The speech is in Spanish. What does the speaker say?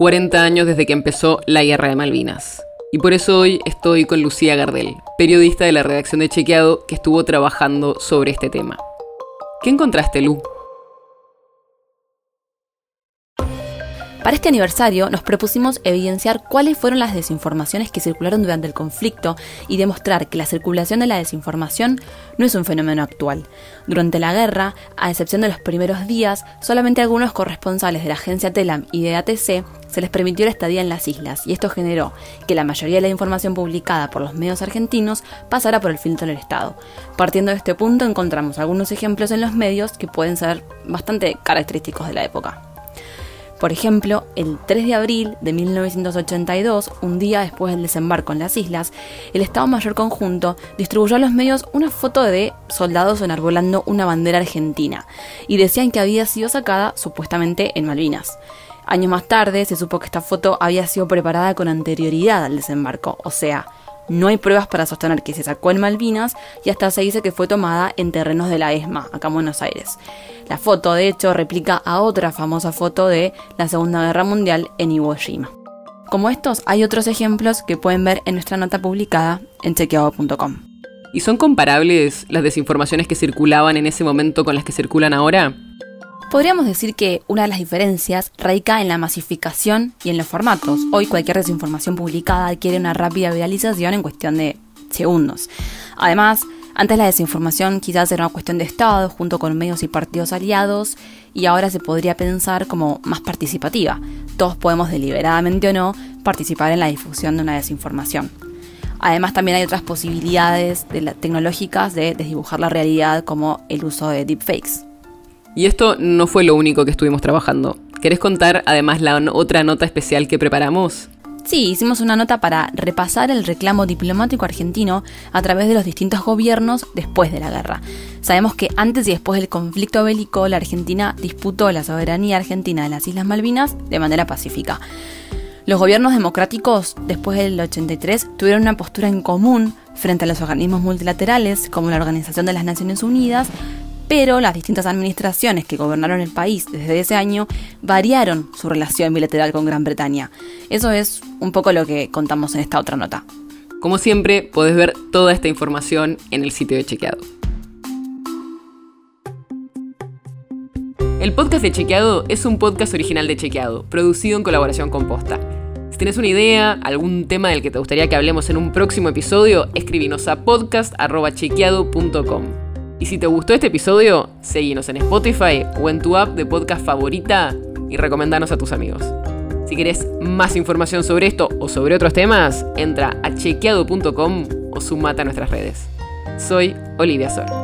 40 años desde que empezó la Guerra de Malvinas. Y por eso hoy estoy con Lucía Gardel, periodista de la redacción de Chequeado que estuvo trabajando sobre este tema. ¿Qué encontraste, Lu? Para este aniversario nos propusimos evidenciar cuáles fueron las desinformaciones que circularon durante el conflicto y demostrar que la circulación de la desinformación no es un fenómeno actual. Durante la guerra, a excepción de los primeros días, solamente algunos corresponsales de la agencia TELAM y de ATC se les permitió la estadía en las islas y esto generó que la mayoría de la información publicada por los medios argentinos pasara por el filtro del Estado. Partiendo de este punto encontramos algunos ejemplos en los medios que pueden ser bastante característicos de la época. Por ejemplo, el 3 de abril de 1982, un día después del desembarco en las islas, el Estado Mayor Conjunto distribuyó a los medios una foto de soldados enarbolando una bandera argentina y decían que había sido sacada supuestamente en Malvinas. Años más tarde se supo que esta foto había sido preparada con anterioridad al desembarco, o sea, no hay pruebas para sostener que se sacó en Malvinas y hasta se dice que fue tomada en terrenos de la ESMA, acá en Buenos Aires. La foto, de hecho, replica a otra famosa foto de la Segunda Guerra Mundial en Iwo Jima. Como estos, hay otros ejemplos que pueden ver en nuestra nota publicada en chequeado.com. ¿Y son comparables las desinformaciones que circulaban en ese momento con las que circulan ahora? Podríamos decir que una de las diferencias radica en la masificación y en los formatos. Hoy cualquier desinformación publicada adquiere una rápida viralización en cuestión de segundos. Además, antes la desinformación quizás era una cuestión de Estado junto con medios y partidos aliados y ahora se podría pensar como más participativa. Todos podemos deliberadamente o no participar en la difusión de una desinformación. Además también hay otras posibilidades tecnológicas de desdibujar la realidad como el uso de deepfakes. Y esto no fue lo único que estuvimos trabajando. ¿Querés contar además la otra nota especial que preparamos? Sí, hicimos una nota para repasar el reclamo diplomático argentino a través de los distintos gobiernos después de la guerra. Sabemos que antes y después del conflicto bélico, la Argentina disputó la soberanía argentina de las Islas Malvinas de manera pacífica. Los gobiernos democráticos, después del 83, tuvieron una postura en común frente a los organismos multilaterales, como la Organización de las Naciones Unidas, pero las distintas administraciones que gobernaron el país desde ese año variaron su relación bilateral con Gran Bretaña. Eso es un poco lo que contamos en esta otra nota. Como siempre, podés ver toda esta información en el sitio de Chequeado. El podcast de Chequeado es un podcast original de Chequeado, producido en colaboración con Posta. Si tienes una idea, algún tema del que te gustaría que hablemos en un próximo episodio, escribinos a podcast.chequeado.com. Y si te gustó este episodio, seguinos en Spotify o en tu app de podcast favorita y recomendanos a tus amigos. Si querés más información sobre esto o sobre otros temas, entra a chequeado.com o sumate a nuestras redes. Soy Olivia Sor.